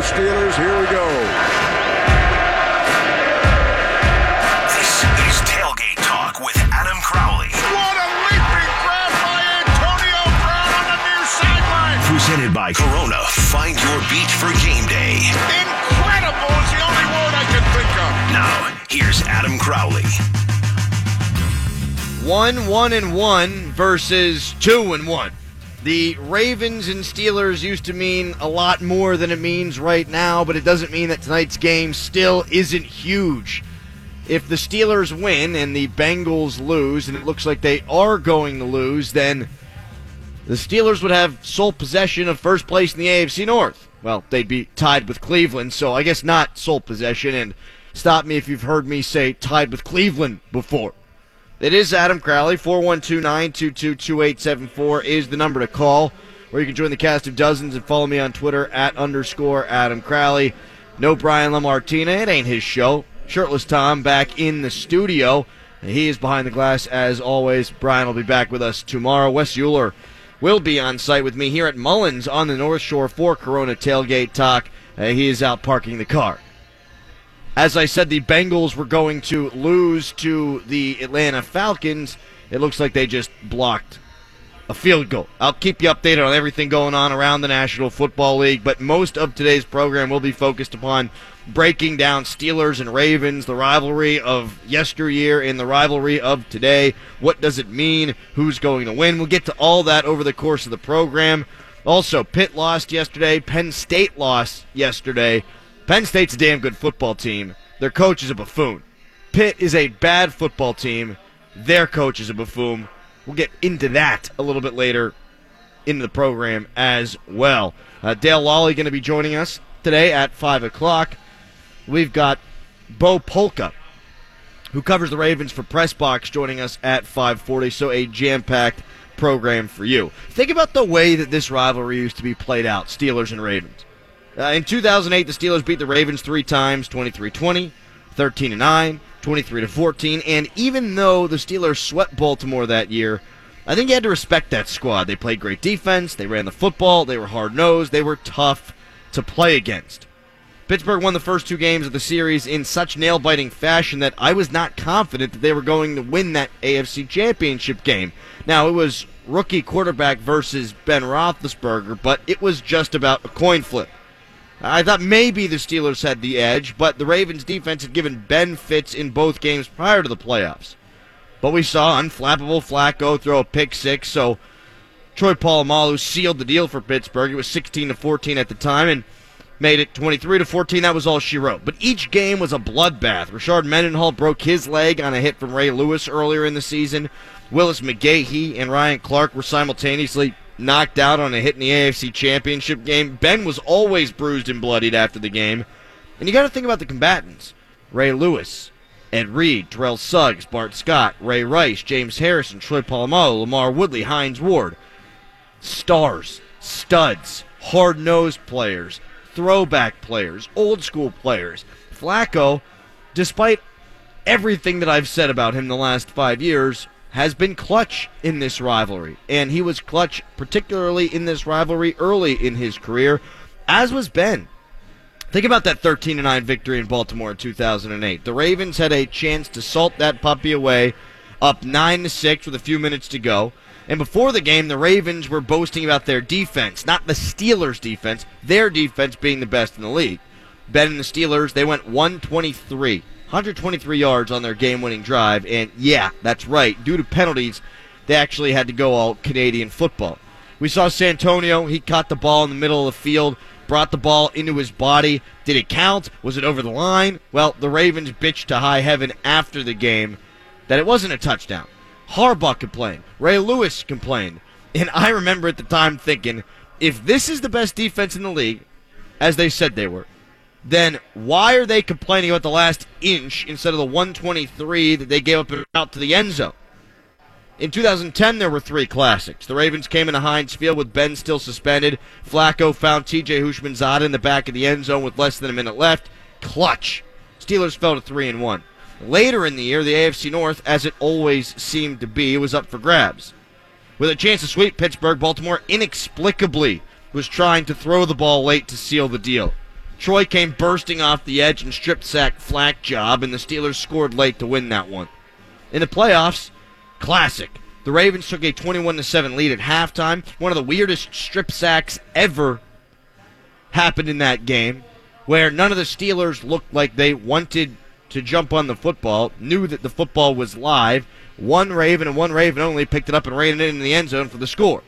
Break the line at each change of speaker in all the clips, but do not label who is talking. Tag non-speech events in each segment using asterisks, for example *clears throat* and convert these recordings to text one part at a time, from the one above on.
Steelers. Here we go.
This is Tailgate Talk with Adam Crowley.
What a leaping grab by Antonio Brown on the near sideline.
Presented by Corona. Find your beat for game day.
Incredible is the only word I can think of.
Now, here's Adam Crowley.
One, one, and one versus two and one. The Ravens and Steelers used to mean a lot more than it means right now, but it doesn't mean that tonight's game still isn't huge. If the Steelers win and the Bengals lose, and it looks like they are going to lose, then the Steelers would have sole possession of first place in the AFC North. Well, they'd be tied with Cleveland, so I guess not sole possession. And stop me if you've heard me say tied with Cleveland before. It is Adam Crowley. 412 922 2874 is the number to call. Or you can join the cast of dozens and follow me on Twitter at underscore Adam Crowley. No Brian Lamartina. It ain't his show. Shirtless Tom back in the studio. He is behind the glass as always. Brian will be back with us tomorrow. Wes Euler will be on site with me here at Mullins on the North Shore for Corona Tailgate Talk. Uh, he is out parking the car. As I said, the Bengals were going to lose to the Atlanta Falcons. It looks like they just blocked a field goal. I'll keep you updated on everything going on around the National Football League, but most of today's program will be focused upon breaking down Steelers and Ravens, the rivalry of yesteryear and the rivalry of today. What does it mean? Who's going to win? We'll get to all that over the course of the program. Also, Pitt lost yesterday. Penn State lost yesterday. Penn State's a damn good football team. Their coach is a buffoon. Pitt is a bad football team. Their coach is a buffoon. We'll get into that a little bit later in the program as well. Uh, Dale Lolley going to be joining us today at 5 o'clock. We've got Bo Smolka, who covers the Ravens for Pressbox, joining us at 540. So a jam-packed program for you. Think about the way that this rivalry used to be played out, Steelers and Ravens. Uh, in 2008, the Steelers beat the Ravens three times 23 20, 13 9, 23 14. And even though the Steelers swept Baltimore that year, I think you had to respect that squad. They played great defense, they ran the football, they were hard nosed, they were tough to play against. Pittsburgh won the first two games of the series in such nail biting fashion that I was not confident that they were going to win that AFC championship game. Now, it was rookie quarterback versus Ben Roethlisberger, but it was just about a coin flip. I thought maybe the Steelers had the edge, but the Ravens defense had given Ben fits in both games prior to the playoffs. But we saw unflappable Flacco throw a pick six, so Troy Polamalu sealed the deal for Pittsburgh. It was 16 to 14 at the time and made it 23 to 14. That was all she wrote. But each game was a bloodbath. Rashard Mendenhall broke his leg on a hit from Ray Lewis earlier in the season. Willis McGahee and Ryan Clark were simultaneously knocked out on a hit in the AFC Championship game. Ben was always bruised and bloodied after the game. And you got to think about the combatants Ray Lewis, Ed Reed, Terrell Suggs, Bart Scott, Ray Rice, James Harrison, Troy Polamalu, LaMarr Woodley, Hines Ward. Stars, studs, hard nosed players, throwback players, old school players. Flacco, despite everything that I've said about him the last five years, has been clutch in this rivalry. And he was clutch, particularly in this rivalry early in his career, as was Ben. Think about that 13 9 victory in Baltimore in 2008. The Ravens had a chance to salt that puppy away, up 9 to 6 with a few minutes to go. And before the game, the Ravens were boasting about their defense, not the Steelers' defense, their defense being the best in the league. Ben and the Steelers, they went 123 123 yards on their game winning drive. And yeah, that's right. Due to penalties, they actually had to go all Canadian football. We saw Santonio. He caught the ball in the middle of the field, brought the ball into his body. Did it count? Was it over the line? Well, the Ravens bitched to high heaven after the game that it wasn't a touchdown. Harbaugh complained. Ray Lewis complained. And I remember at the time thinking, if this is the best defense in the league, as they said they were, then why are they complaining about the last inch instead of the 123 that they gave up out to the end zone? In 2010, there were three classics. The Ravens came into Heinz Field with Ben still suspended. Flacco found T.J. Houshmandzadeh in the back of the end zone with less than a minute left. Clutch. Steelers fell to three and one. Later in the year, the AFC North, as it always seemed to be, was up for grabs. With a chance to sweep Pittsburgh, Baltimore inexplicably was trying to throw the ball late to seal the deal. Troy came bursting off the edge and strip sack flack job, and the Steelers scored late to win that one. In the playoffs, classic. The Ravens took a 21 7 lead at halftime. One of the weirdest strip sacks ever happened in that game, where none of the Steelers looked like they wanted to jump on the football, knew that the football was live. One Raven and one Raven only picked it up and ran it in the end zone for the score.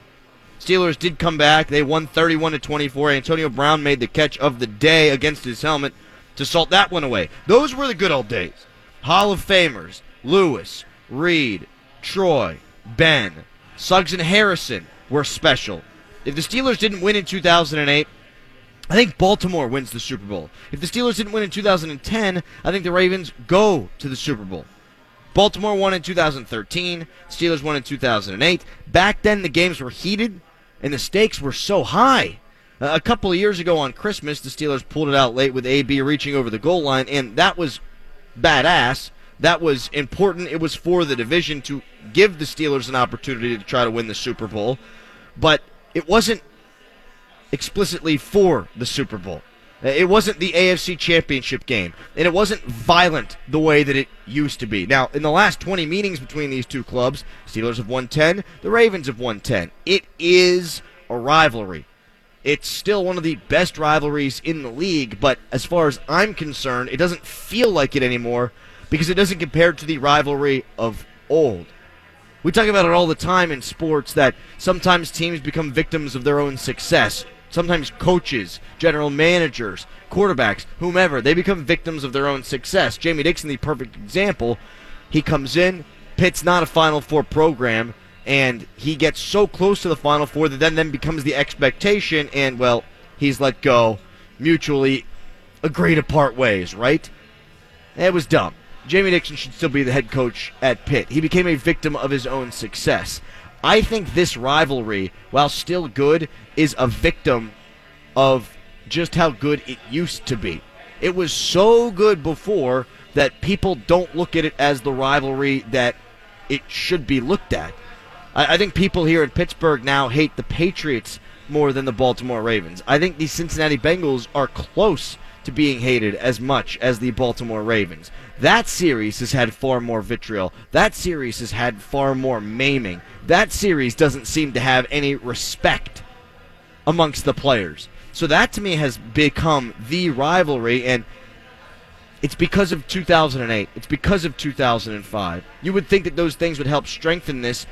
Steelers did come back. They won 31 to 24. Antonio Brown made the catch of the day against his helmet to salt that one away. Those were the good old days. Hall of Famers, Lewis, Reed, Troy, Ben, Suggs and Harrison were special. If the Steelers didn't win in 2008, I think Baltimore wins the Super Bowl. If the Steelers didn't win in 2010, I think the Ravens go to the Super Bowl. Baltimore won in 2013. Steelers won in 2008. Back then, the games were heated and the stakes were so high. Uh, a couple of years ago on Christmas, the Steelers pulled it out late with AB reaching over the goal line, and that was badass. That was important. It was for the division to give the Steelers an opportunity to try to win the Super Bowl, but it wasn't explicitly for the Super Bowl. Uh, it wasn't the AFC Championship game, and it wasn't violent the way that it used to be. Now, in the last 20 meetings between these two clubs, Steelers have won 10, the Ravens have won 10. It is a rivalry. It's still one of the best rivalries in the league, but as far as I'm concerned, it doesn't feel like it anymore because it doesn't compare to the rivalry of old. We talk about it all the time in sports that sometimes teams become victims of their own success sometimes coaches, general managers, quarterbacks, whomever, they become victims of their own success. Jamie Dixon, the perfect example. He comes in, Pitt's not a Final Four program, and he gets so close to the Final Four that then, then becomes the expectation, and, well, he's let go, mutually agree to part ways, right? It was dumb. Jamie Dixon should still be the head coach at Pitt. He became a victim of his own success. I think this rivalry, while still good, is a victim of just how good it used to be. It was so good before that people don't look at it as the rivalry that it should be looked at. I, I think people here in Pittsburgh now hate the Patriots more than the Baltimore Ravens. I think the Cincinnati Bengals are close to being hated as much as the Baltimore Ravens. That series has had far more vitriol. That series has had far more maiming. That series doesn't seem to have any respect amongst the players. So that to me has become the rivalry and it's because of 2008. It's because of 2005. You would think that those things would help strengthen this,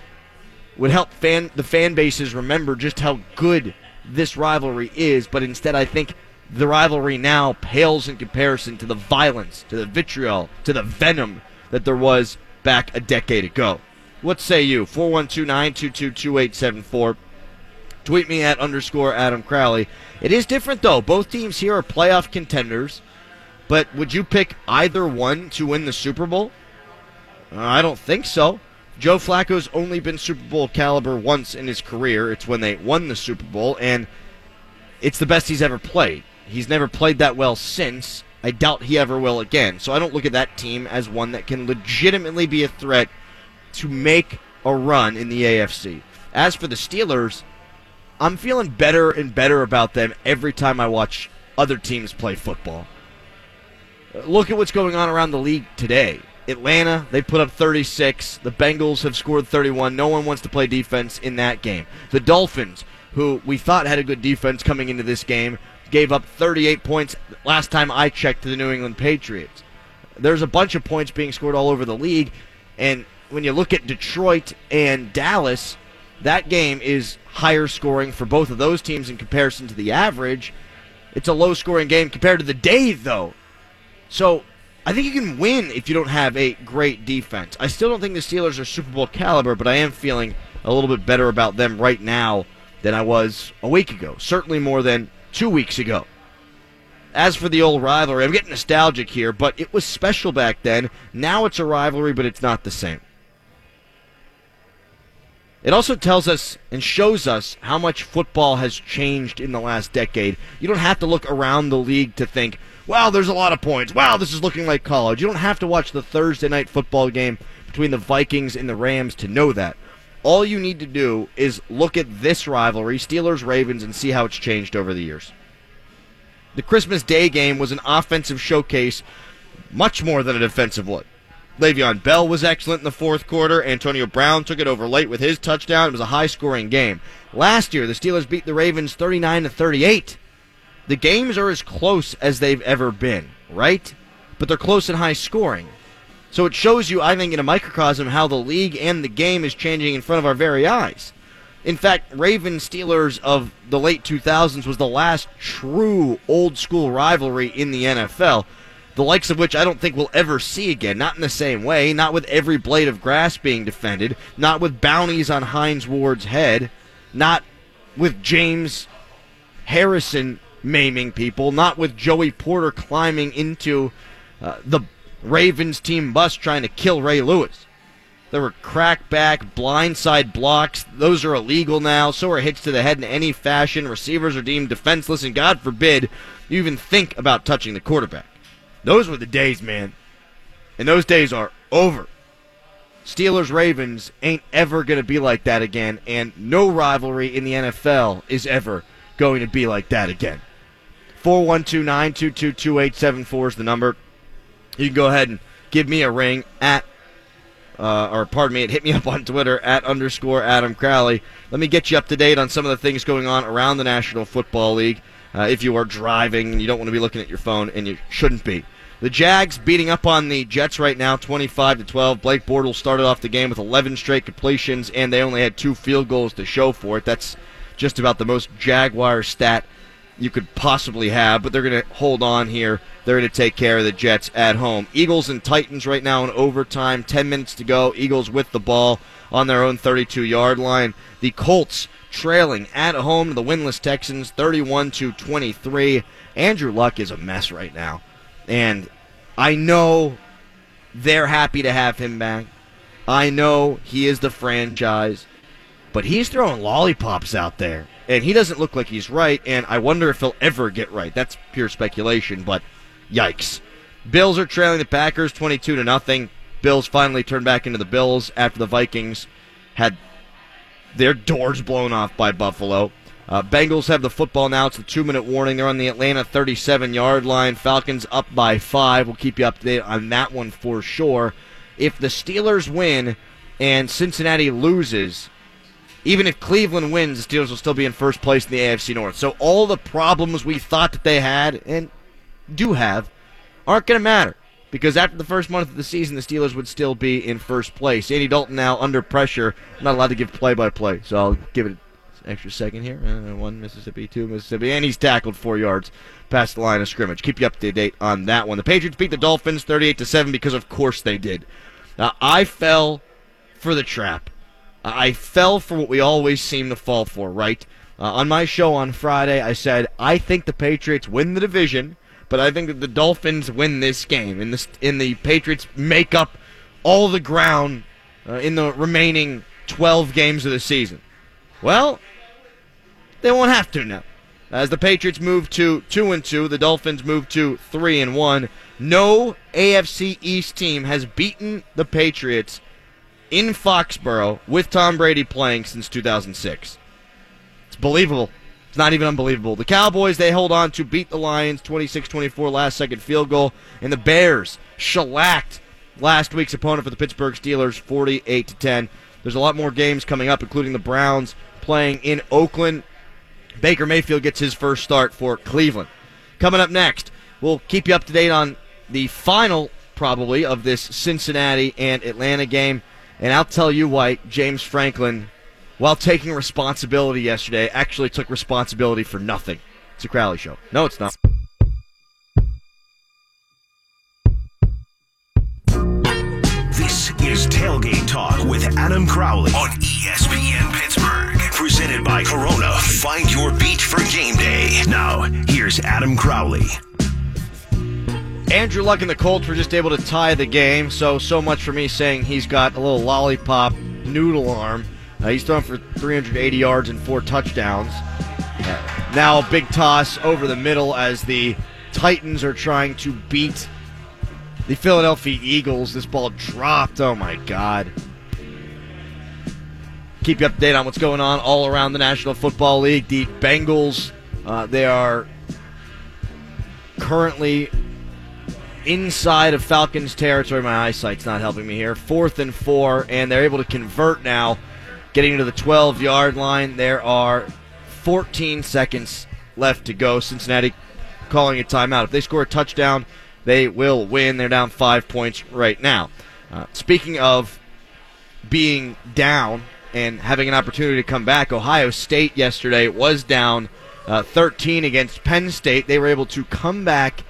would help fan the fan bases remember just how good this rivalry is, but instead I think the rivalry now pales in comparison to the violence, to the vitriol, to the venom that there was back a decade ago. What say you? 412 922 2874. Tweet me at underscore Adam Crowley. It is different, though. Both teams here are playoff contenders. But would you pick either one to win the Super Bowl? Uh, I don't think so. Joe Flacco's only been Super Bowl caliber once in his career. It's when they won the Super Bowl, and it's the best he's ever played. He's never played that well since. I doubt he ever will again. So I don't look at that team as one that can legitimately be a threat to make a run in the AFC. As for the Steelers, I'm feeling better and better about them every time I watch other teams play football. Look at what's going on around the league today. Atlanta, they put up 36. The Bengals have scored 31. No one wants to play defense in that game. The Dolphins, who we thought had a good defense coming into this game, gave up 38 points last time I checked to the New England Patriots. There's a bunch of points being scored all over the league, and when you look at Detroit and Dallas, that game is higher scoring for both of those teams in comparison to the average. It's a low scoring game compared to the day, though. So I think you can win if you don't have a great defense. I still don't think the Steelers are Super Bowl caliber, but I am feeling a little bit better about them right now than I was a week ago. Certainly more than two weeks ago. As for the old rivalry, I'm getting nostalgic here, but it was special back then. Now it's a rivalry, but it's not the same. It also tells us and shows us how much football has changed in the last decade. You don't have to look around the league to think, wow, there's a lot of points. Wow, this is looking like college. You don't have to watch the Thursday night football game between the Vikings and the Rams to know that. All you need to do is look at this rivalry, Steelers Ravens, and see how it's changed over the years. The Christmas Day game was an offensive showcase much more than a defensive one. Le'Veon Bell was excellent in the fourth quarter. Antonio Brown took it over late with his touchdown. It was a high scoring game. Last year, the Steelers beat the Ravens 39 to 38. The games are as close as they've ever been, right? But they're close and high scoring. So it shows you, I think, in a microcosm, how the league and the game is changing in front of our very eyes. In fact, Ravens Steelers of the late 2000s was the last true old school rivalry in the NFL the likes of which I don't think we'll ever see again. Not in the same way, not with every blade of grass being defended, not with bounties on Hines Ward's head, not with James Harrison maiming people, not with Joey Porter climbing into uh, the Ravens team bus trying to kill Ray Lewis. There were crackback, blindside blocks. Those are illegal now. So are hits to the head in any fashion. Receivers are deemed defenseless, and God forbid you even think about touching the quarterback. Those were the days, man. And those days are over. Steelers Ravens ain't ever going to be like that again, and no rivalry in the NFL is ever going to be like that again. 412 922 2874 is the number. You can go ahead and give me a ring at, uh, or pardon me, hit me up on Twitter at underscore Adam Crowley. Let me get you up to date on some of the things going on around the National Football League uh, if you are driving you don't want to be looking at your phone, and you shouldn't be. The Jags beating up on the Jets right now, 25 to 12. Blake Bortles started off the game with 11 straight completions, and they only had two field goals to show for it. That's just about the most Jaguar stat you could possibly have, but they're going to hold on here. They're going to take care of the Jets at home. Eagles and Titans right now in overtime, 10 minutes to go. Eagles with the ball on their own 32 yard line. The Colts trailing at home to the winless Texans 31 to 23. Andrew Luck is a mess right now. And I know they're happy to have him back. I know he is the franchise, but he's throwing lollipops out there and he doesn't look like he's right and I wonder if he'll ever get right. That's pure speculation, but yikes. Bills are trailing the Packers 22 to nothing. Bills finally turned back into the Bills after the Vikings had their doors blown off by Buffalo. Uh, Bengals have the football now. It's the two minute warning. They're on the Atlanta 37 yard line. Falcons up by five. We'll keep you up to date on that one for sure. If the Steelers win and Cincinnati loses, even if Cleveland wins, the Steelers will still be in first place in the AFC North. So all the problems we thought that they had and do have aren't going to matter because after the first month of the season, the Steelers would still be in first place. Andy Dalton now under pressure, not allowed to give play by play, so I'll give it an extra second here. Uh, one Mississippi, two Mississippi, and he's tackled four yards past the line of scrimmage. Keep you up to date on that one. The Patriots beat the Dolphins 38 to seven because of course they did. Now I fell for the trap. I fell for what we always seem to fall for, right? Uh, on my show on Friday, I said I think the Patriots win the division but I think that the Dolphins win this game, and the in the Patriots make up all the ground uh, in the remaining 12 games of the season. Well, they won't have to now. As the Patriots move to 2 and 2, the Dolphins move to 3 and 1. No AFC East team has beaten the Patriots in Foxborough with Tom Brady playing since 2006. It's believable. It's not even unbelievable. The Cowboys, they hold on to beat the Lions 26 24 last second field goal. And the Bears shellacked last week's opponent for the Pittsburgh Steelers 48 to 10. There's a lot more games coming up, including the Browns playing in Oakland. Baker Mayfield gets his first start for Cleveland. Coming up next, we'll keep you up to date on the final, probably, of this Cincinnati and Atlanta game. And I'll tell you why James Franklin while taking responsibility yesterday, actually took responsibility for nothing. It's a Crowley show. No, it's not.
This is Tailgate Talk with Adam Crowley on ESPN Pittsburgh. Presented by Corona. Find your beat for game day. Now, here's Adam Crowley.
Andrew Luck and the Colts were just able to tie the game, so so much for me saying he's got a little lollipop noodle arm. Uh, he's thrown for 380 yards and four touchdowns. Uh, now a big toss over the middle as the Titans are trying to beat the Philadelphia Eagles. This ball dropped. Oh my God. Keep you updated on what's going on all around the National Football League. The Bengals, uh, they are currently inside of Falcons territory. My eyesight's not helping me here. Fourth and four, and they're able to convert now, getting to the 12 yard line. There are 14 seconds left to go. Cincinnati calling a timeout. If they score a touchdown, they will win. They're down five points right now. Uh, speaking of being down and having an opportunity to come back, Ohio State yesterday was down uh, 13 against Penn State. They were able to come back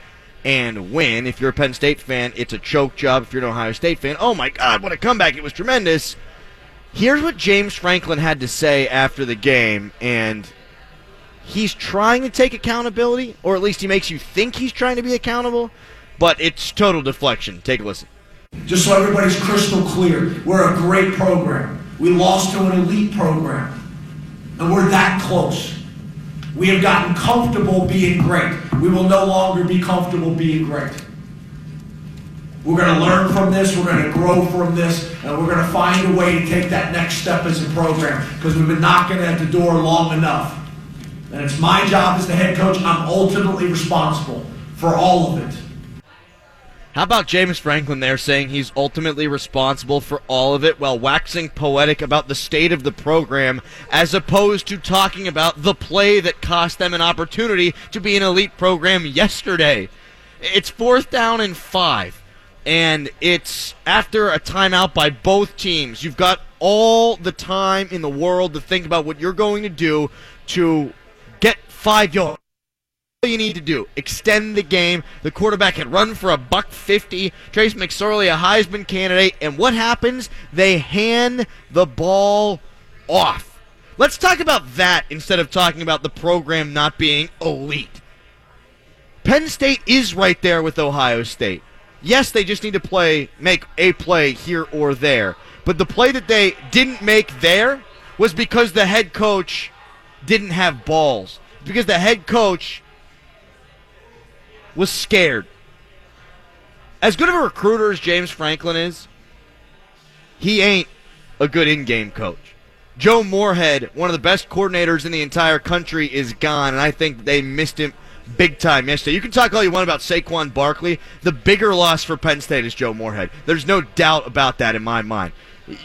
and win. If you're a Penn State fan, it's a choke job. If you're an Ohio State fan, oh my God, what a comeback! It was tremendous. Here's what James Franklin had to say after the game, and he's trying to take accountability, or at least he makes you think he's trying to be accountable, but it's total deflection. Take a listen.
Just so everybody's crystal clear, we're a great program. We lost to an elite program, and we're that close. We have gotten comfortable being great. We will no longer be comfortable being great. We're going to learn from this, we're going to grow from this, and we're going to find a way to take that next step as a program because we've been knocking at the door long enough. And it's my job as the head coach, I'm ultimately responsible for all of it.
How about James Franklin there saying he's ultimately responsible for all of it while waxing poetic about the state of the program as opposed to talking about the play that cost them an opportunity to be an elite program yesterday? It's fourth down and five, and it's after a timeout by both teams. You've got all the time in the world to think about what you're going to do to get five yards you need to do. Extend the game. The quarterback had run for a buck 50. Trace McSorley, a Heisman candidate. And what happens? They hand the ball off. Let's talk about that instead of talking about the program not being elite. Penn State is right there with Ohio State. Yes, they just need to play, make a play here or there. But the play that they didn't make there was because the head coach didn't have balls. Because the head coach was scared. As good of a recruiter as James Franklin is, he ain't a good in game coach. Joe Moorhead, one of the best coordinators in the entire country, is gone, and I think they missed him big time yesterday. You can talk all you want about Saquon Barkley. The bigger loss for Penn State is Joe Moorhead. There's no doubt about that in my mind.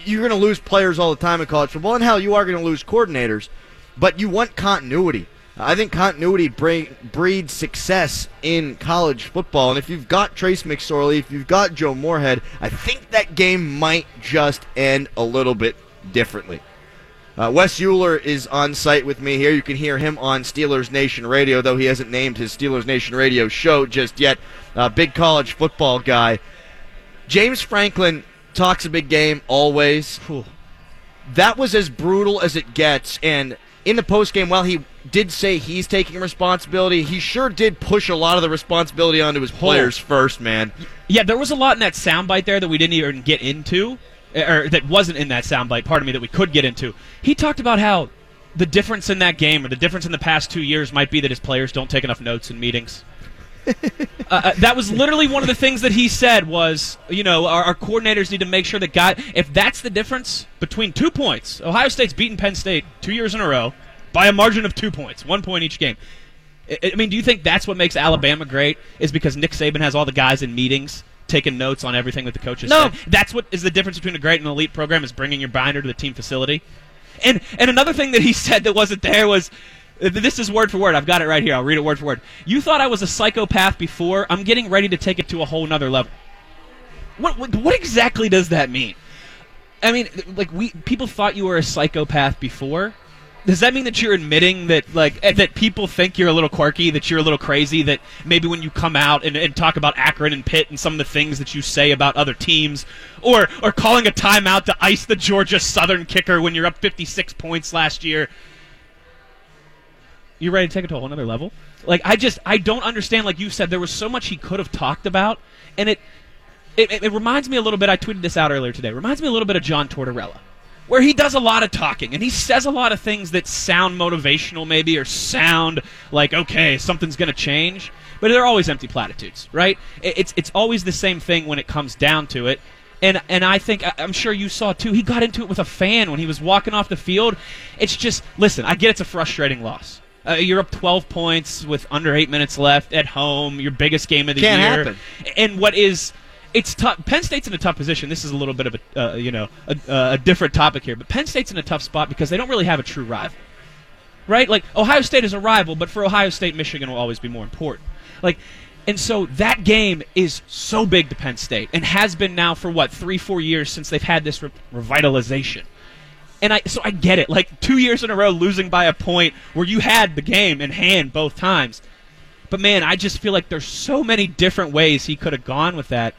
You're going to lose players all the time in college football, and hell, you are going to lose coordinators, but you want continuity. I think continuity breeds success in college football. And if you've got Trace McSorley, if you've got Joe Moorhead, I think that game might just end a little bit differently. Uh, Wes Euler is on site with me here. You can hear him on Steelers Nation Radio, though he hasn't named his Steelers Nation Radio show just yet. Uh, big college football guy. James Franklin talks a big game always. That was as brutal as it gets, and in the post game, while he did say he's taking responsibility, he sure did push a lot of the responsibility onto his players first, man.
Yeah, there was a lot in that soundbite there that we didn't even get into, eh, or that wasn't in that soundbite. Pardon me, that we could get into. He talked about how the difference in that game, or the difference in the past two years, might be that his players don't take enough notes in meetings. *laughs* uh, uh, that was literally one of the things that he said was, you know, our, our, coordinators need to make sure that guy. If that's the difference between two points, Ohio State's beaten Penn State two years in a row by a margin of two points, one point each game. I, I mean, do you think that's what makes Alabama great? Is because Nick Saban has all the guys in meetings taking notes on everything that the coaches
no.
say? That's what is the difference between a great and elite program is bringing your binder to the team facility. And and another thing that he *laughs* said that wasn't there was this is word for word. I've got it right here. I'll read it word for word. You thought I was a psychopath before. I'm getting ready to take it to a whole nother level. What, what, what exactly does that mean? I mean, like we people thought you were a psychopath before. Does that mean that you're admitting that like eh, that people think you're a little quirky, that you're a little crazy, that maybe when you come out and, and talk about Akron and Pitt and some of the things that you say about other teams, or or calling a timeout to ice the Georgia Southern kicker when you're up 56 points last year, you're ready to take it to a whole other level. Like I just I don't understand. Like you said, there was so much he could have talked about, and it it, it reminds me a little bit. I tweeted this out earlier today. Reminds me a little bit of John Tortorella, where he does a lot of talking and he says a lot of things that sound motivational, maybe, or sound like okay, something's going to change. But they're always empty platitudes, right? It's it's always the same thing when it comes down to it. And and I think I'm sure you saw too. He got into it with a fan when he was walking off the field. It's just listen. I get it's a frustrating loss Uh, you're up 12 points with under eight minutes left at home. Your biggest game of the
Can't
year.
happen.
And what is it's tough. Penn State's in a tough position. This is a little bit of a uh, you know a, a different topic here, but Penn State's in a tough spot because they don't really have a true rival, right? Like Ohio State is a rival, but for Ohio State, Michigan will always be more important. Like, and so that game is so big to Penn State and has been now for what three, four years since they've had this re- revitalization. And I so I get it. Like two years in a row losing by a point where you had the game in hand both times. But man, I just feel like there's so many different ways he could have gone with that.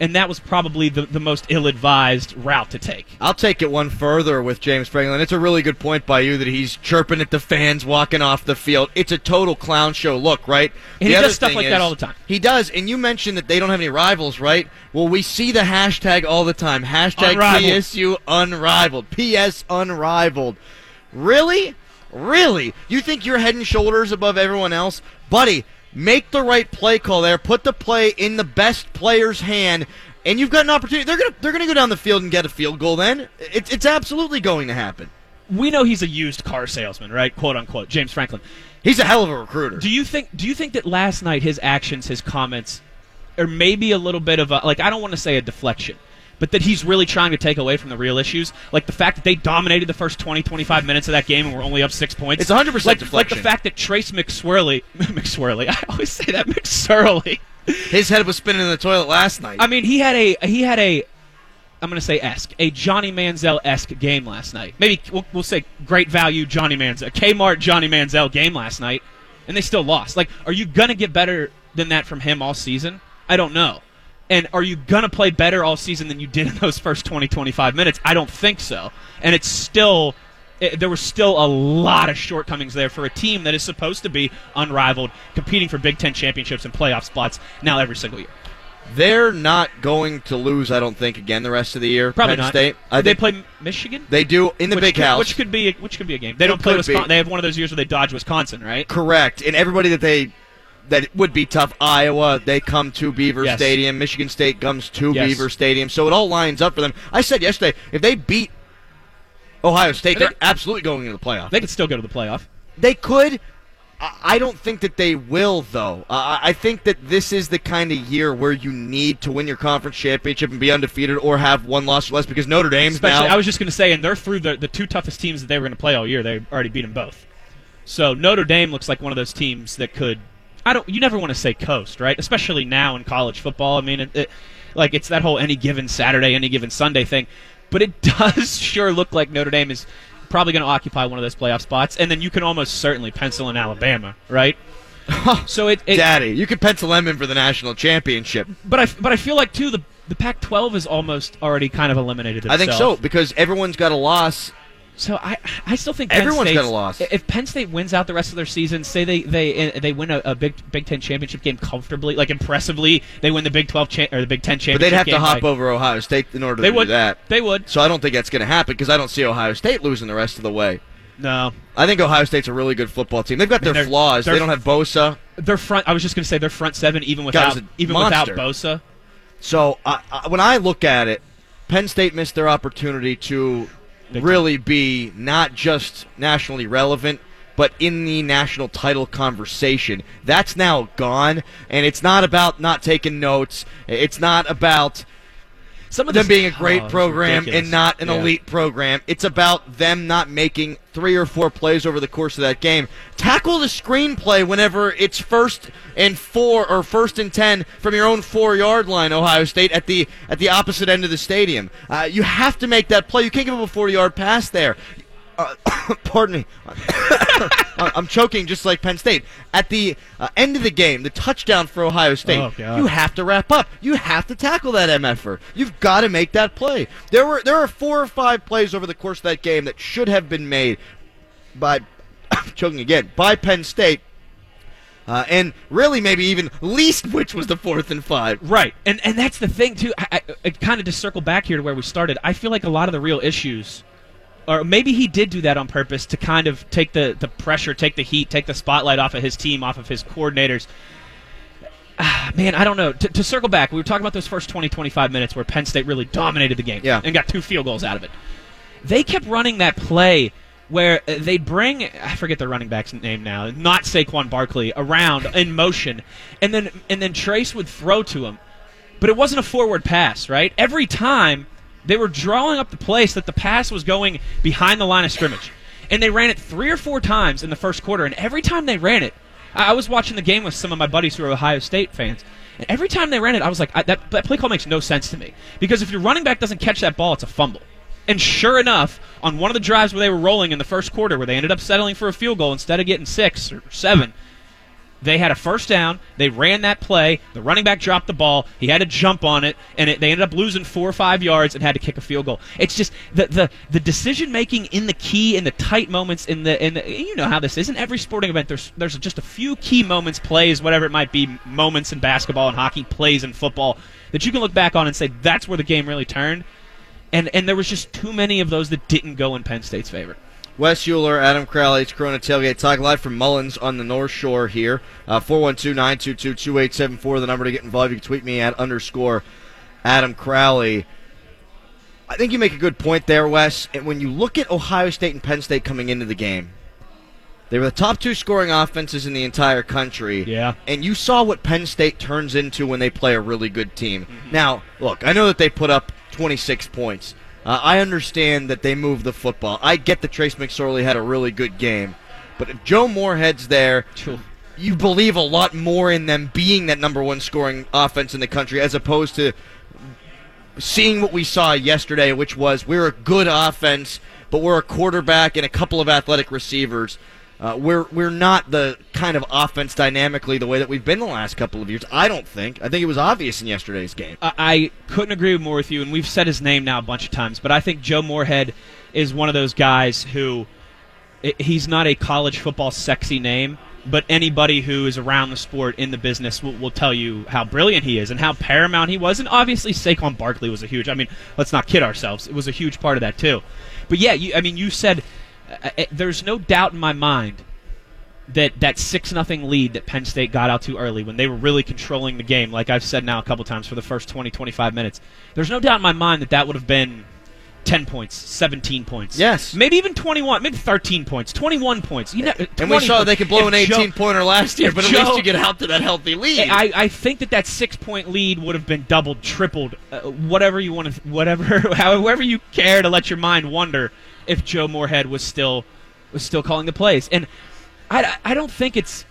And that was probably the, the most ill advised route to take.
I'll take it one further with James Franklin. It's a really good point by you that he's chirping at the fans walking off the field. It's a total clown show look, right?
And
The
he does stuff like that all the time.
He does, and you mentioned that they don't have any rivals, right? Well, we see the hashtag all the time. Hashtag
Unrivaled.
PSU unrivaled. PS unrivaled. Really? Really? You think you're head and shoulders above everyone else? Buddy, make the right play call there. Put the play in the best player's hand. And you've got an opportunity. They're gonna they're gonna go down the field and get a field goal. Then it's it's absolutely going to happen.
We know he's a used car salesman, right? Quote unquote. James Franklin.
He's a hell of a recruiter.
Do you think do you think that last night his actions, his comments, are maybe a little bit of a like I don't want to say a deflection, but that he's really trying to take away from the real issues, like the fact that they dominated the first 20, 25 minutes of that game and were only up six points.
It's 100%
like, Like the fact that Trace McSwirly, *laughs* McSwirly, I always say that McSwirly.
His head was spinning in the toilet last night.
I mean, he had a he had a I'm going to say esque a Johnny Manziel esque game last night. Maybe we'll, we'll say great value Johnny Manziel, Kmart Johnny Manziel game last night, and they still lost. Like, are you going to get better than that from him all season? I don't know. And are you going to play better all season than you did in those first 20, 25 minutes? I don't think so. And it's still, it, there were still a lot of shortcomings there for a team that is supposed to be unrivaled, competing for Big Ten championships and playoff spots now every single year.
They're not going to lose, I don't think, again the rest of the year.
Probably
Penn
not.
State. I
they play Michigan.
they do in the
which
big
could,
house.
which could be which could be a game. They don't play
could be.
Wisconsin. They have one of those years where they dodge Wisconsin, right?
Correct. And everybody that they that would be tough. Iowa, they come to Beaver
Yes.
Stadium. Michigan State comes to
Yes.
Beaver Stadium. So it all lines up for them. I said yesterday, if they beat Ohio State,
They-
they're absolutely going into the playoff.
They could still go to the playoff.
They could. I I don't think that they will, though. Uh, I think that this is the kind of year where you need to win your conference championship and be undefeated or have one loss or less because Notre Dame's
Especially,
now.
I was just going to say, and they're through the, the two toughest teams that they were going to play all year. They already beat them both. So Notre Dame looks like one of those teams that could. I don't. You never want to say coast, right? Especially now in college football. I mean, it, it, like it's that whole any given Saturday, any given Sunday thing. But it *laughs* does sure look like Notre Dame is probably going to occupy one of those playoff spots, and then you can almost certainly pencil in Alabama, right? *laughs* so it, it
Daddy, you could pencil them in for the national championship.
but I but I feel like too the the Pac-12 is almost already kind of eliminated
I think so because everyone's got a loss.
So I I still think
Everyone's
Penn
got
State's-
a loss.
If Penn State wins out the rest of their season, say they they eh, they win a, a Big Big Ten championship game comfortably, like impressively, they win the Big Twelve cha- or the Big Ten championship.
But they'd have to hop
by-
over Ohio State in order
They
to
would.
do that.
They would.
So I don't think that's going to happen because I don't see Ohio State losing the rest of the way.
No,
I think Ohio State's a really good football team. They've got their
they're-
flaws.
they're-
They don't have Bosa.
their front. I was just going to say their front seven, even without even
monster.
without Bosa.
So I, I, when I look at it, Penn State missed their opportunity to really be not just nationally relevant, but in the national title conversation. That's now gone, and it's not about not taking notes. It's not about
Some of
them being a great
Oh,
program and not an
Yeah.
elite program. It's about them not making three or four plays over the course of that game. Tackle the screenplay whenever it's first and four or first and ten from your own four yard line, Ohio State, at the at the opposite end of the stadium. Uh, you have to make that play. You can't give up a forty yard pass there. Uh, *coughs* pardon me. *coughs* I'm choking just like Penn State. At the uh, end of the game, the touchdown for Ohio State,
Oh,
you have to wrap up. You have to tackle that MFer. You've got to make that play. There were there are four or five plays over the course of that game that should have been made by *coughs* choking again by Penn State. Uh, and really, maybe even least which was the fourth and five.
Right, and and that's the thing too. I, I, I kind of to circle back here to where we started. I feel like a lot of the real issues, or maybe he did do that on purpose to kind of take the the pressure, take the heat, take the spotlight off of his team, off of his coordinators. Ah, *sighs* man, I don't know. To, to circle back, we were talking about those first 20, 25 minutes where Penn State really dominated the game
Yeah.
and got two field goals out of it. They kept running that play where uh, they'd bring I forget the running back's name now, not Saquon Barkley, around in motion, and then and then Trace would throw to him, but it wasn't a forward pass, right? Every time they were drawing up the place that the pass was going behind the line of scrimmage, and they ran it three or four times in the first quarter, and every time they ran it, I was watching the game with some of my buddies who are Ohio State fans. And every time they ran it, I was like, I, that, that play call makes no sense to me. Because if your running back doesn't catch that ball, it's a fumble. And sure enough, on one of the drives where they were rolling in the first quarter, where they ended up settling for a field goal instead of getting six or seven, they had a first down. They ran that play. The running back dropped the ball. He had to jump on it, and it, they ended up losing four or five yards and had to kick a field goal. It's just the the, the decision making in the key in the tight moments in the in the, you know how this is in every sporting event. There's there's just a few key moments, plays, whatever it might be, moments in basketball and hockey, plays in football that you can look back on and say that's where the game really turned. And and there was just too many of those that didn't go in Penn State's favor.
Wes Euler, Adam Crowley, it's Corona Tailgate Talk live from Mullins on the North Shore here. Uh, 412 922 2874, the number to get involved. You can tweet me at underscore Adam Crowley. I think you make a good point there, Wes. And when you look at Ohio State and Penn State coming into the game, they were the top two scoring offenses in the entire country.
Yeah.
And you saw what Penn State turns into when they play a really good team. Now, look, I know that they put up 26 points. Uh, I understand that they move the football. I get that Trace McSorley had a really good game. But if Joe Moorhead's there, you believe a lot more in them being that number one scoring offense in the country as opposed to seeing what we saw yesterday, which was we're a good offense, but we're a quarterback and a couple of athletic receivers. Uh, we're we're not the kind of offense dynamically the way that we've been the last couple of years. I don't think. I think it was obvious in yesterday's game.
I, I couldn't agree more with you, and we've said his name now a bunch of times, but I think Joe Moorhead is one of those guys who he's not a college football sexy name, but anybody who is around the sport in the business will, will tell you how brilliant he is and how paramount he was. And obviously, Saquon Barkley was a huge. I mean, let's not kid ourselves; it was a huge part of that too. But yeah, you, I mean, you said uh, uh, there's no doubt in my mind that that six nothing lead that Penn State got out too early when they were really controlling the game, like I've said now a couple times for the first 20, 25 minutes. There's no doubt in my mind that that would have been 10 points, 17 points.
Yes.
Maybe even 21, maybe 13 points, 21 points. You know,
And we
20
saw they could blow
if
an
Joe-
18 pointer last year, but at
Joe-
least you get out to that healthy lead.
I, I think that that six point lead would have been doubled, tripled, uh, whatever you want to, whatever, *laughs* however you care to let your mind wonder if Joe Moorhead was still was still calling the plays. And I, I don't think it's.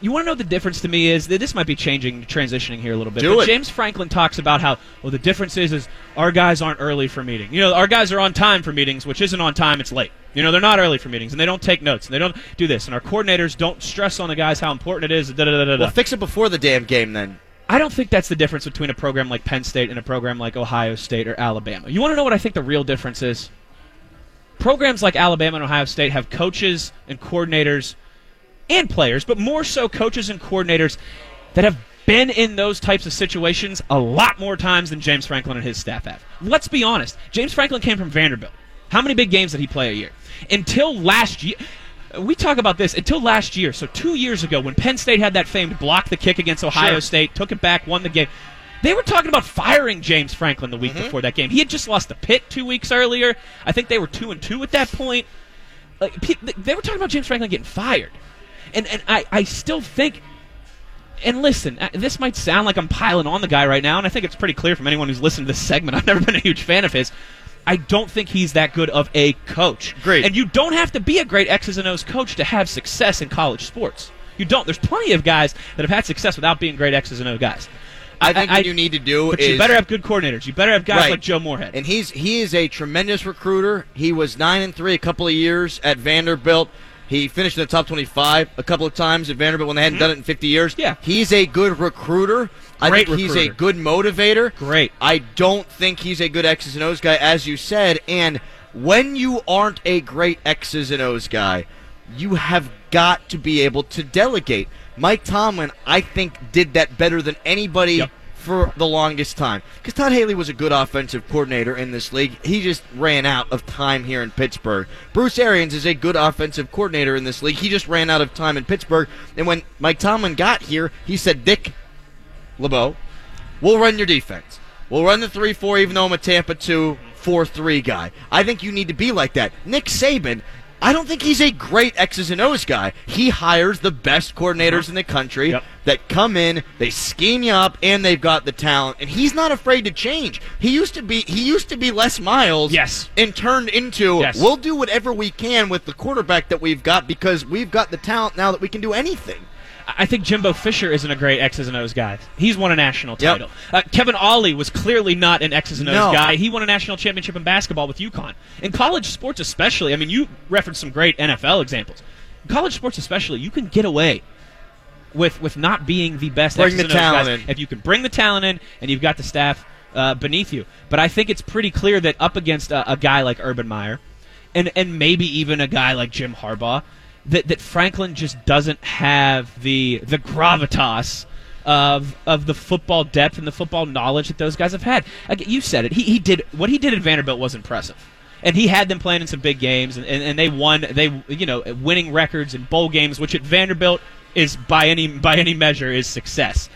You want to know the difference to me is that this might be changing, transitioning here a little bit.
Do
but
it.
James Franklin talks about how well the difference is is our guys aren't early for meeting. You know, our guys are on time for meetings, which isn't on time; it's late. You know, they're not early for meetings, and they don't take notes, and they don't do this. And our coordinators don't stress on the guys how important it is. Da, da, da, da,
well, fix it before the damn game then.
I don't think that's the difference between a program like Penn State and a program like Ohio State or Alabama. You want to know what I think the real difference is? Programs like Alabama and Ohio State have coaches and coordinators and players, but more so coaches and coordinators that have been in those types of situations a lot more times than James Franklin and his staff have. Let's be honest. James Franklin came from Vanderbilt. How many big games did he play a year? Until last year. We talk about this until last year. So two years ago, when Penn State had that famed block the kick against Ohio
Sure.
State, took it back, won the game. They were talking about firing James Franklin the week
Mm-hmm.
before that game. He had just lost the pit two weeks earlier. I think they were two and two at that point. Like, they were talking about James Franklin getting fired, and and I, I still think. And listen, uh, this might sound like I'm piling on the guy right now, and I think it's pretty clear from anyone who's listened to this segment. *laughs* I've never been a huge fan of his. I don't think he's that good of a coach.
Great.
And you don't have to be a great X's and O's coach to have success in college sports. You don't. There's plenty of guys that have had success without being great X's and O's guys.
I think what you need to do
But
is
you better have good coordinators. You better have guys
Right.
like Joe Moorhead.
And he's he is a tremendous recruiter. He was nine and three a couple of years at Vanderbilt. He finished in the top twenty-five a couple of times at Vanderbilt when they hadn't done it in fifty years.
Mm-hmm. Yeah.
he's a good recruiter. I
Great
think he's a good motivator.
Great.
I don't think he's a good X's and O's guy, as you said. And when you aren't a great X's and O's guy, you have got to be able to delegate. Mike Tomlin, I think, did that better than anybody
Yep.
for the longest time. Because Todd Haley was a good offensive coordinator in this league. He just ran out of time here in Pittsburgh. Bruce Arians is a good offensive coordinator in this league. He just ran out of time in Pittsburgh. And when Mike Tomlin got here, he said, Dick LeBeau, we'll run your defense. We'll run the 3 4, even though I'm a Tampa 2 4 3 guy. I think you need to be like that. Nick Saban I don't think he's a great X's and O's guy. He hires the best coordinators uh-huh. in the country
Yep.
that come in, they scheme you up, and they've got the talent. And he's not afraid to change. He used to be he used to be Les Miles,
Yes.
and turned into
Yes.
we'll do whatever we can with the quarterback that we've got because we've got the talent now that we can do anything.
I think Jimbo Fisher isn't a great X's and O's guy. He's won a national
Yep.
title. Uh, Kevin Ollie was clearly not an X's and O's
No.
guy. He won a national championship in basketball with UConn. In college sports, especially, I mean, you referenced some great NFL examples. In college sports, especially, you can get away with with not being the best
Bring
X's
the
and O's
talent
guys
in.
if you can bring the talent in and you've got the staff uh, beneath you. But I think it's pretty clear that up against a, a guy like Urban Meyer, and and maybe even a guy like Jim Harbaugh, that that Franklin just doesn't have the the gravitas of of the football depth and the football knowledge that those guys have had. Like, you said it. He he did what he did at Vanderbilt was impressive. And he had them playing in some big games, and, and, and they won. They you know winning records in bowl games, which at Vanderbilt is by any by any measure is success.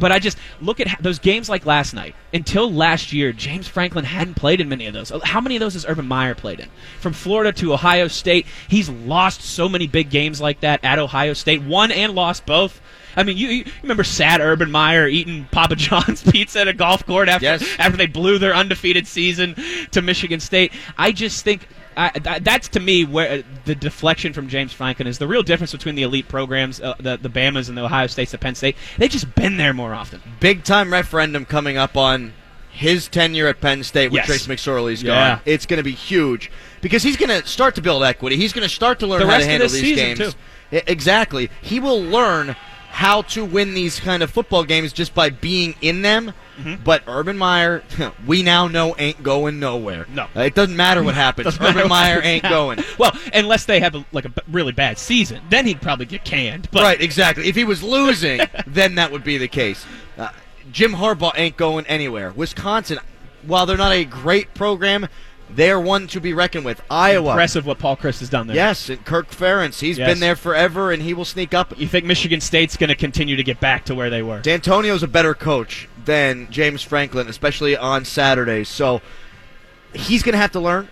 But I just look at those games like last night. Until last year, James Franklin hadn't played in many of those. How many of those has Urban Meyer played in? From Florida to Ohio State, he's lost so many big games like that at Ohio State. Won and lost both. I mean, you, you remember sad Urban Meyer eating Papa John's *laughs* pizza at a golf court after
Yes.
after they blew their undefeated season to Michigan State. I just think I, th- that's to me where the deflection from James Franklin is the real difference between the elite programs, uh, the the Bama's and the Ohio States, the Penn State. They've just been there more often.
Big time referendum coming up on his tenure at Penn State with
Yes.
Trace McSorley's
Yeah.
gone. It's going to be huge because he's going to start to build equity. He's going to start to learn
The
how to handle these games.
too.
Exactly. He will learn how to win these kind of football games just by being in them.
Mm-hmm.
But Urban Meyer, *laughs* we now know ain't going nowhere.
No.
Uh, it doesn't matter what *laughs* happens.
Doesn't
Urban Meyer ain't
now.
going.
Well, unless they have a, like a really bad season, then he'd probably get canned. But
right, exactly. If he was losing, *laughs* then that would be the case. Uh, Jim Harbaugh ain't going anywhere. Wisconsin, while they're not a great program, they're one to be reckoned with. Iowa,
impressive what Paul Chryst has done there.
yes, and Kirk Ferentz, he's
Yes.
been there forever, and he will sneak up.
You think Michigan State's going to continue to get back to where they were?
D'Antonio's a better coach than James Franklin, especially on Saturdays. So he's going to have to learn.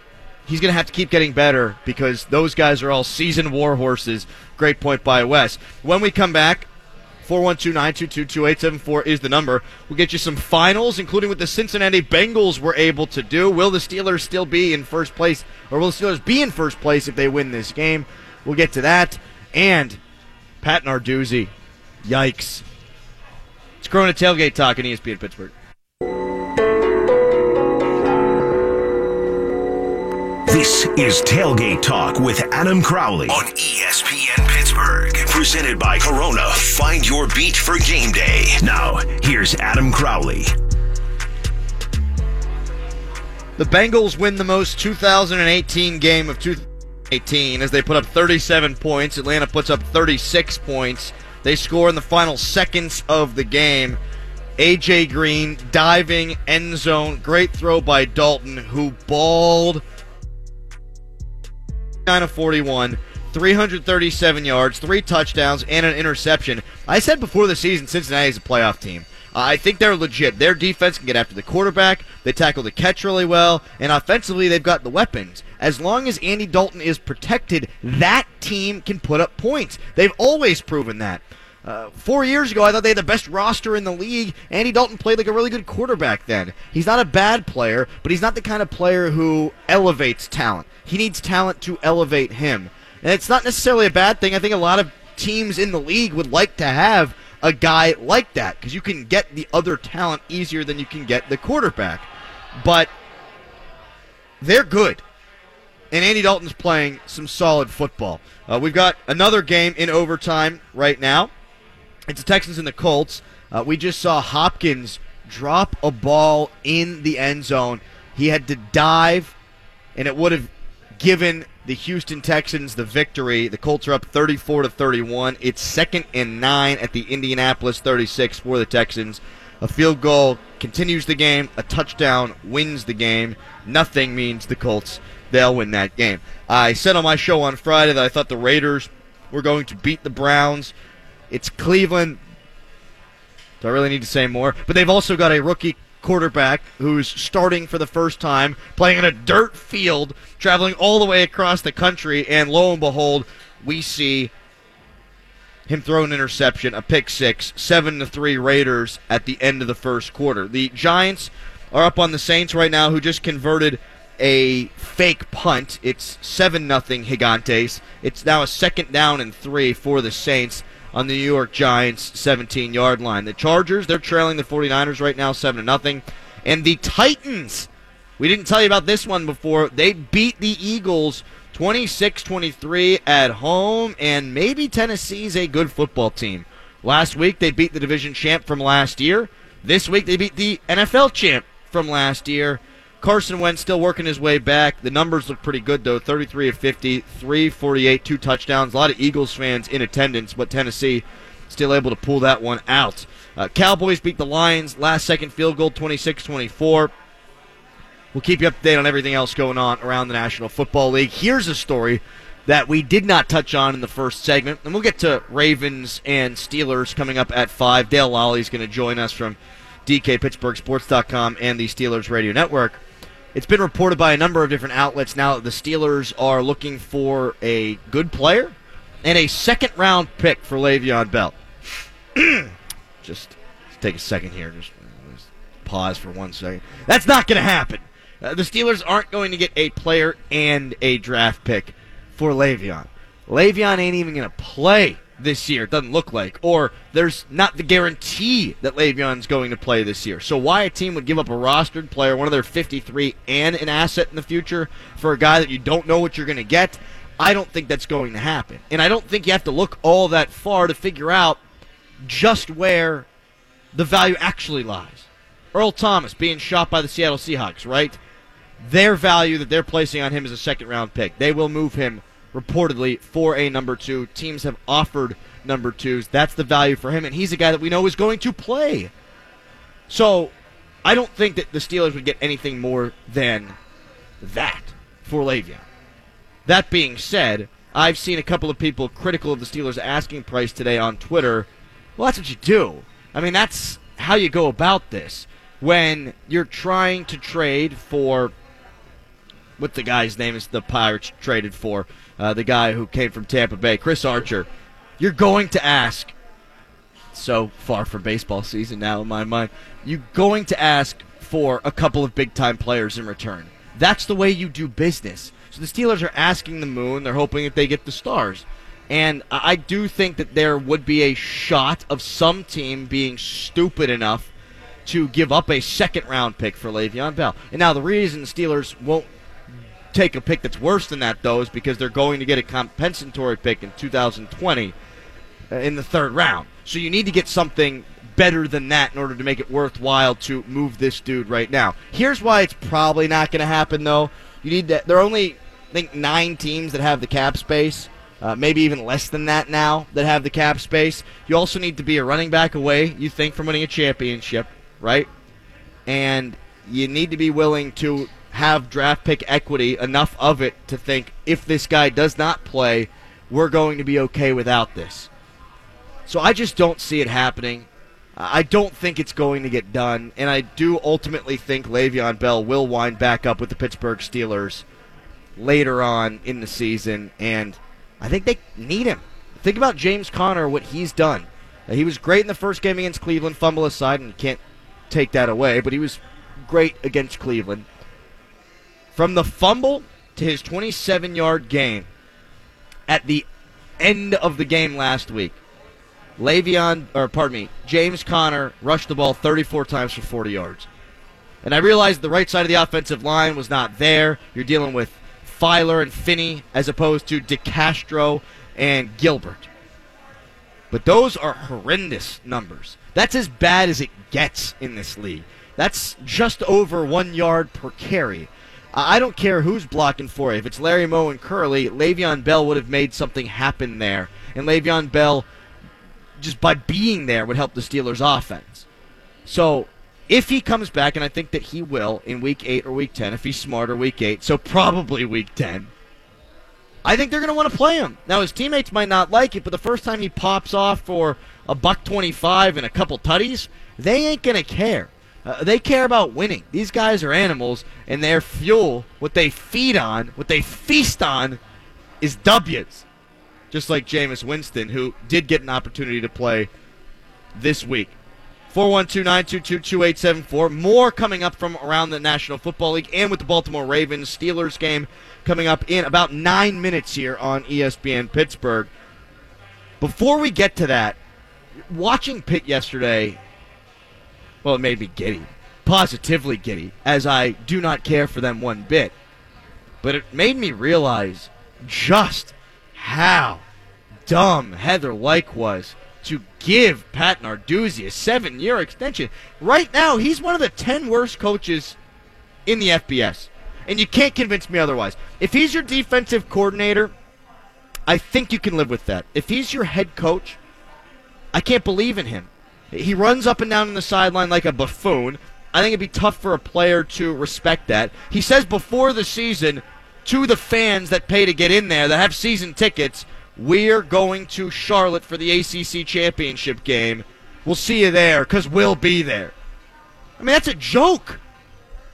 He's going to have to keep getting better because those guys are all seasoned war horses. Great point by Wes. When we come back, 412-922-2874 is the number. We'll get you some finals, including what the Cincinnati Bengals were able to do. Will the Steelers still be in first place, or will the Steelers be in first place if they win this game? We'll get to that. And Pat Narduzzi. Yikes. It's Corona Tailgate Talk on ESPN Pittsburgh.
This is Tailgate Talk with Adam Crowley on ESPN Pittsburgh. Presented by Corona. Find your beat for game day. Now, here's Adam Crowley.
The Bengals win the most 2018 game of 2018 as they put up 37 points. Atlanta puts up 36 points. They score in the final seconds of the game. AJ Green diving end zone. Great throw by Dalton, who balled 9 of 41, 337 yards, three touchdowns, and an interception. I said before the season, Cincinnati is a playoff team. I think they're legit. Their defense can get after the quarterback. They tackle the catch really well, and offensively, they've got the weapons. As long as Andy Dalton is protected, that team can put up points. They've always proven that. Uh, four years ago, I thought they had the best roster in the league. Andy Dalton played like a really good quarterback then. He's not a bad player, but he's not the kind of player who elevates talent. He needs talent to elevate him. And it's not necessarily a bad thing. I think a lot of teams in the league would like to have a guy like that because you can get the other talent easier than you can get the quarterback. But they're good and Andy Dalton's playing some solid football. Uh, we've got another game in overtime right now. It's the Texans and the Colts. Uh, we just saw Hopkins drop a ball in the end zone. He had to dive, and it would have given the Houston Texans the victory. The Colts are up 34 to 31. It's second and nine at the Indianapolis 36 for the Texans. A field goal continues the game. A touchdown wins the game. Nothing means the Colts. They'll win that game. I said on my show on Friday that I thought the Raiders were going to beat the Browns. It's Cleveland. Do I really need to say more? But they've also got a rookie quarterback who's starting for the first time, playing in a dirt field, traveling all the way across the country, and lo and behold, we see him throw an interception, a pick six, seven to three Raiders at the end of the first quarter. The Giants are up on the Saints right now, who just converted a fake punt. It's seven nothing Higantes. It's now a second down and three for the Saints on the New York Giants 17 yard line. The Chargers, they're trailing the 49ers right now 7 to nothing. And the Titans, we didn't tell you about this one before. They beat the Eagles 26 23 at home, and maybe Tennessee's a good football team. Last week, they beat the division champ from last year. This week, they beat the NFL champ from last year. Carson Wentz still working his way back. The numbers look pretty good, though 33 of 50, 348, two touchdowns. A lot of Eagles fans in attendance, but Tennessee still able to pull that one out. Uh, Cowboys beat the Lions. Last second field goal, 26 24. We'll keep you up to date on everything else going on around the National Football League. Here's a story that we did not touch on in the first segment, and we'll get to Ravens and Steelers coming up at 5. Dale Lolley is going to join us from DKPittsburghSports.com and the Steelers Radio Network. It's been reported by a number of different outlets now that the Steelers are looking for a good player and a second round pick for Le'Veon Bell. *clears throat* just take a second here. Just, just pause for one second. That's not going to happen. Uh, the Steelers aren't going to get a player and a draft pick for Le'Veon. Le'Veon ain't even going to play this year. It doesn't look like, or there's not the guarantee that Le'Veon's going to play this year. So why a team would give up a rostered player, one of their 53, and an asset in the future for a guy that you don't know what you're going to get? I don't think that's going to happen, and I don't think you have to look all that far to figure out just where the value actually lies. Earl Thomas being shot by the Seattle Seahawks, right? Their value that they're placing on him is a second round pick. They will move him reportedly for a number two. Teams have offered number twos. That's the value for him, and he's a guy that we know is going to play. So I don't think that the Steelers would get anything more than that for Le'Veon. That being said, I've seen a couple of people critical of the Steelers' asking price today on Twitter. Well, that's what you do. I mean, that's how you go about this. When you're trying to trade for what the guy's name is the Pirates traded for, uh, the guy who came from Tampa Bay, Chris Archer, you're going to ask. So far from baseball season now in my mind, you're going to ask for a couple of big time players in return. That's the way you do business. So the Steelers are asking the moon. They're hoping that they get the stars. And I do think that there would be a shot of some team being stupid enough to give up a second round pick for Le'Veon Bell. And now the reason the Steelers won't take a pick that's worse than that, though, is because they're going to get a compensatory pick in 2020 uh, in the third round. So you need to get something better than that in order to make it worthwhile to move this dude right now. Here's why it's probably not going to happen, though. You need that. There are only, I think, nine teams that have the cap space. Uh, maybe even less than that now that have the cap space. You also need to be a running back away, you think, from winning a championship, right? And you need to be willing to have draft pick equity, enough of it to think if this guy does not play, we're going to be okay without this. So I just don't see it happening. I don't think it's going to get done, and I do ultimately think Le'Veon Bell will wind back up with the Pittsburgh Steelers later on in the season, and I think they need him. Think about James Conner, what he's done. Uh, he was great in the first game against Cleveland, fumble aside, and you can't take that away, but he was great against Cleveland. From the fumble to his 27 yard game at the end of the game last week, Le'Veon, or pardon me, James Conner rushed the ball 34 times for 40 yards. And I realized the right side of the offensive line was not there. You're dealing with Feiler and Finney as opposed to DeCastro and Gilbert. But those are horrendous numbers. That's as bad as it gets in this league. That's just over one yard per carry. I don't care who's blocking for you. If it's Larry Moe and Curley, Le'Veon Bell would have made something happen there. And Le'Veon Bell, just by being there, would help the Steelers' offense. So if he comes back, and I think that he will in week 8 or week 10, if he's smarter, week 8, so probably week 10, I think they're going to want to play him. Now, his teammates might not like it, but the first time he pops off for a buck 25 and a couple tutties, they ain't going to care. Uh, they care about winning. These guys are animals, and their fuel, what they feed on, what they feast on, is W's. Just like Jameis Winston, who did get an opportunity to play this week. 412-922-2874. More coming up from around the National Football League and with the Baltimore Ravens Steelers game coming up in about nine minutes here on ESPN Pittsburgh. Before we get to that, watching Pitt yesterday, well, it made me giddy, positively giddy, as I do not care for them one bit. But it made me realize just how dumb Heather Lyke was to give Pat Narduzzi a seven year extension. Right now, he's one of the 10 worst coaches in the FBS. And you can't convince me otherwise. If he's your defensive coordinator, I think you can live with that. If he's your head coach, I can't believe in him. He runs up and down the sideline like a buffoon. I think it'd be tough for a player to respect that. He says before the season to the fans that pay to get in there, that have season tickets, we're going to Charlotte for the ACC championship game. We'll see you there because we'll be there. I mean, that's a joke.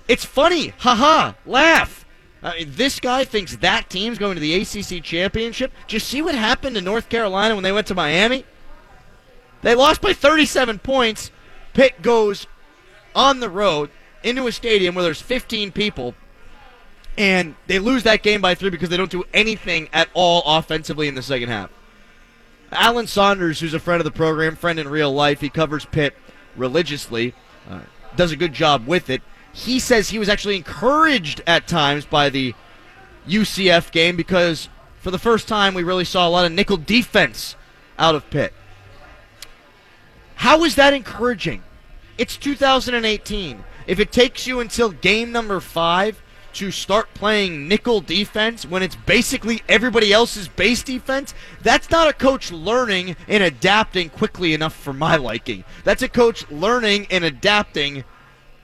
It's funny. Haha. Laugh. I mean, this guy thinks that team's going to the ACC championship. You see what happened to North Carolina when they went to Miami? They lost by 37 points. Pitt goes on the road into a stadium where there's 15 people, and they lose that game by three because they don't do anything at all offensively in the second half. Alan Saunders, who's a friend of the program, friend in real life, he covers Pitt religiously, uh, does a good job with it. He says he was actually encouraged at times by the UCF game because for the first time we really saw a lot of nickel defense out of Pitt. How is that encouraging? It's 2018. If it takes you until game number five to start playing nickel defense when it's basically everybody else's base defense, that's not a coach learning and adapting quickly enough for my liking. That's a coach learning and adapting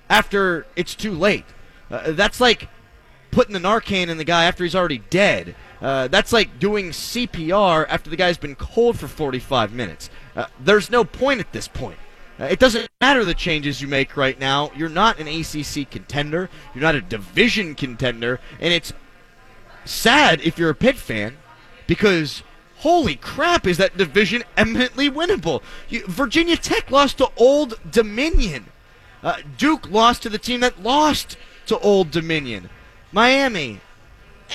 after it's too late. Uh, that's like putting the Narcan in the guy after he's already dead. Uh, that's like doing CPR after the guy's been cold for 45 minutes. Uh, there's no point at this point. Uh, it doesn't matter the changes you make right now. You're not an ACC contender. You're not a division contender. And it's sad if you're a Pitt fan because holy crap, is that division eminently winnable? You, Virginia Tech lost to Old Dominion. Uh, Duke lost to the team that lost to Old Dominion. Miami,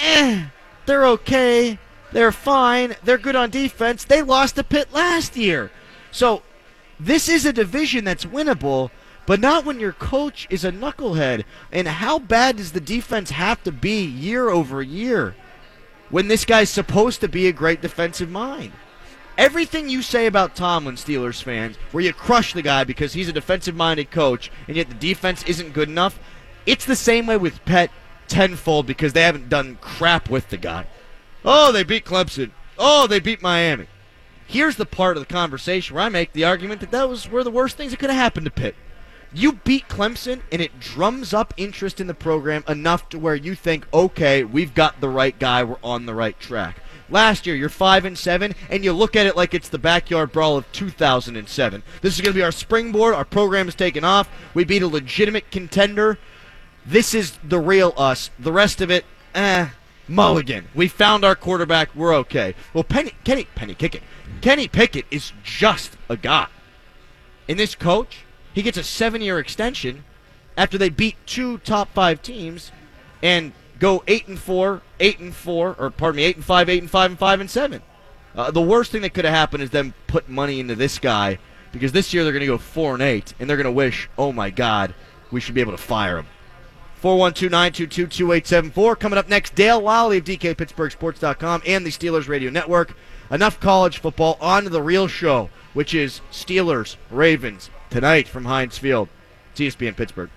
eh, they're okay. They're fine. They're good on defense. They lost to Pitt last year. So this is a division that's winnable, but not when your coach is a knucklehead. And how bad does the defense have to be year over year when this guy's supposed to be a great defensive mind? Everything you say about Tomlin, Steelers fans, where you crush the guy because he's a defensive minded coach and yet the defense isn't good enough, it's the same way with Pet tenfold because they haven't done crap with the guy. Oh, they beat Clemson. Oh, they beat Miami. Here's the part of the conversation where I make the argument that that was the worst things that could have happened to Pitt. You beat Clemson, and it drums up interest in the program enough to where you think, okay, we've got the right guy, we're on the right track. Last year, you're five and seven, and you look at it like it's the backyard brawl of 2007. This is going to be our springboard. Our program is taking off. We beat a legitimate contender. This is the real us. The rest of it, eh, mulligan. We found our quarterback. We're okay. Well, Penny, Kenny, Penny Pickett, Kenny Pickett is just a guy. And this coach, he gets a seven-year extension after they beat two top five teams and go eight and four, eight and four, or pardon me, eight and five, eight and five, and five and seven. Uh, the worst thing that could have happened is them put money into this guy because this year they're going to go four and eight, and they're going to wish, oh my God, we should be able to fire him. 412-922-2874. Coming up next, Dale Lolley of DKPittsburghSports.com and the Steelers Radio Network. Enough college football. On to the real show, which is Steelers Ravens tonight from Heinz Field. It's ESPN Pittsburgh.